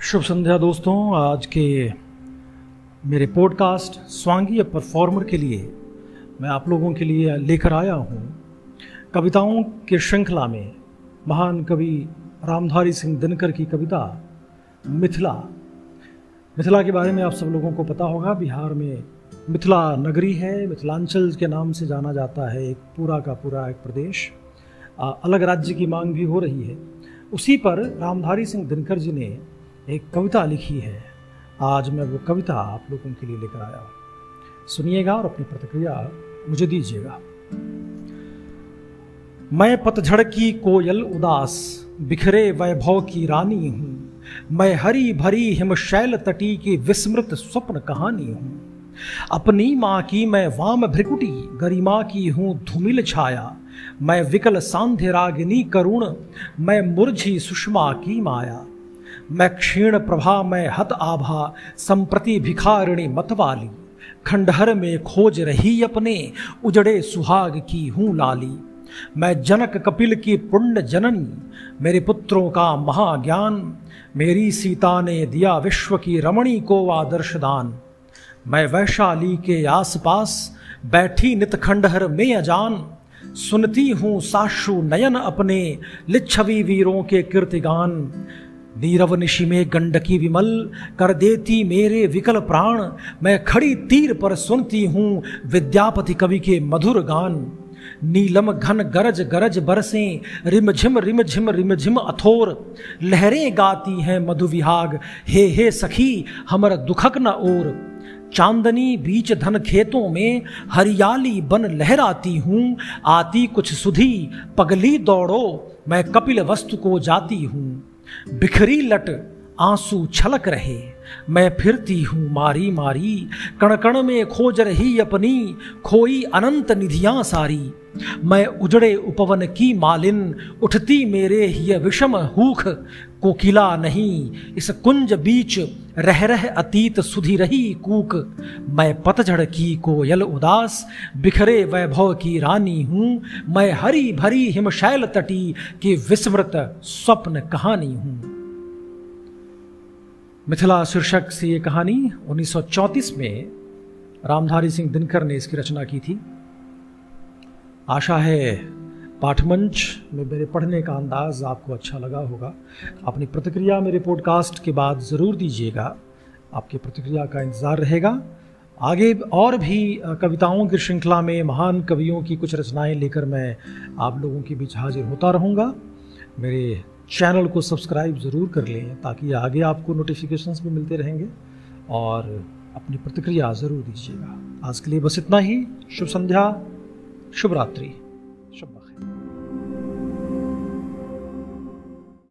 शुभ संध्या दोस्तों, आज के मेरे पॉडकास्ट स्वांगीय परफॉर्मर के लिए मैं आप लोगों के लिए लेकर आया हूँ कविताओं के श्रृंखला में। महान कवि रामधारी सिंह दिनकर की कविता मिथिला। मिथिला के बारे में आप सब लोगों को पता होगा, बिहार में मिथिला नगरी है, मिथिलांचल के नाम से जाना जाता है एक पूरा का पूरा एक प्रदेश। अलग राज्य की मांग भी हो रही है। उसी पर रामधारी सिंह दिनकर जी ने एक कविता लिखी है। आज मैं वो कविता आप लोगों के लिए लेकर आया हूँ। सुनिएगा और अपनी प्रतिक्रिया मुझे दीजिएगा। मैं पतझड़ की कोयल उदास, बिखरे वैभव की रानी हूँ। मैं हरी भरी हिमशैल तटी की विस्मृत स्वप्न कहानी हूँ। अपनी माँ की मैं वाम भ्रिकुटी, गरिमा की हूँ धूमिल छाया। मैं विकल सांध्य रागिनी करुण, मैं मुरझी सुषमा की माया। मैं क्षीण प्रभा मैं हत आभा, संप्रति भिखारिणी मतवाली। खंडहर में खोज रही अपने, उजड़े सुहाग की हूँ लाली। मैं जनक कपिल की पुण्य जननी, मेरे पुत्रों का महाज्ञान। मेरी सीता ने दिया विश्व की रमणी को आदर्श दान। मैं वैशाली के आसपास बैठी नित खंडहर में अजान। सुनती हूँ साशु नयन अपने, लिच्छवी वीरों के कीर्तिगान। नीरव निशि में गंडकी विमल कर देती मेरे विकल प्राण। मैं खड़ी तीर पर सुनती हूँ विद्यापति कवि के मधुर गान। नीलम घन गरज गरज बरसे, रिमझिम रिमझिम रिमझिम अथोर। लहरें गाती हैं मधु विहाग हे हे सखी, हमर दुखक न ओर। चांदनी बीच धन खेतों में हरियाली बन लहराती हूँ, आती कुछ सुधी, पगली दौड़ो, मैं कपिल वस्तु को जाती हूँ। बिखरी लट आँसू छलक रहे। मैं फिरती हूँ मारी मारी कण कण में खोज रही अपनी, खोई अनंत निधियाँ सारी। मैं उजड़े उपवन की मालिन, उठती मेरे ही विषम हूख। कोकिला नहीं, इस कुंज बीच रह रह अतीत सुधी रही कूक। मैं पतझड़ की कोयल उदास, बिखरे वैभव की रानी हूँ। मैं हरी भरी हिमशैल तटी, की विस्मृत स्वप्न कहानी हूँ। मिथिला शीर्षक से ये कहानी 1934 में रामधारी सिंह दिनकर ने इसकी रचना की थी। आशा है पाठमंच में मेरे पढ़ने का अंदाज आपको अच्छा लगा होगा। अपनी प्रतिक्रिया मेरे पॉडकास्ट के बाद ज़रूर दीजिएगा। आपकी प्रतिक्रिया का इंतज़ार रहेगा। आगे और भी कविताओं की श्रृंखला में महान कवियों की कुछ रचनाएँ लेकर मैं आप लोगों के बीच हाजिर होता रहूँगा। मेरे चैनल को सब्सक्राइब ज़रूर कर लें, ताकि आगे आपको नोटिफिकेशंस भी मिलते रहेंगे। और अपनी प्रतिक्रिया ज़रूर दीजिएगा। आज के लिए बस इतना ही। शुभ संध्या, शुभ रात्रि।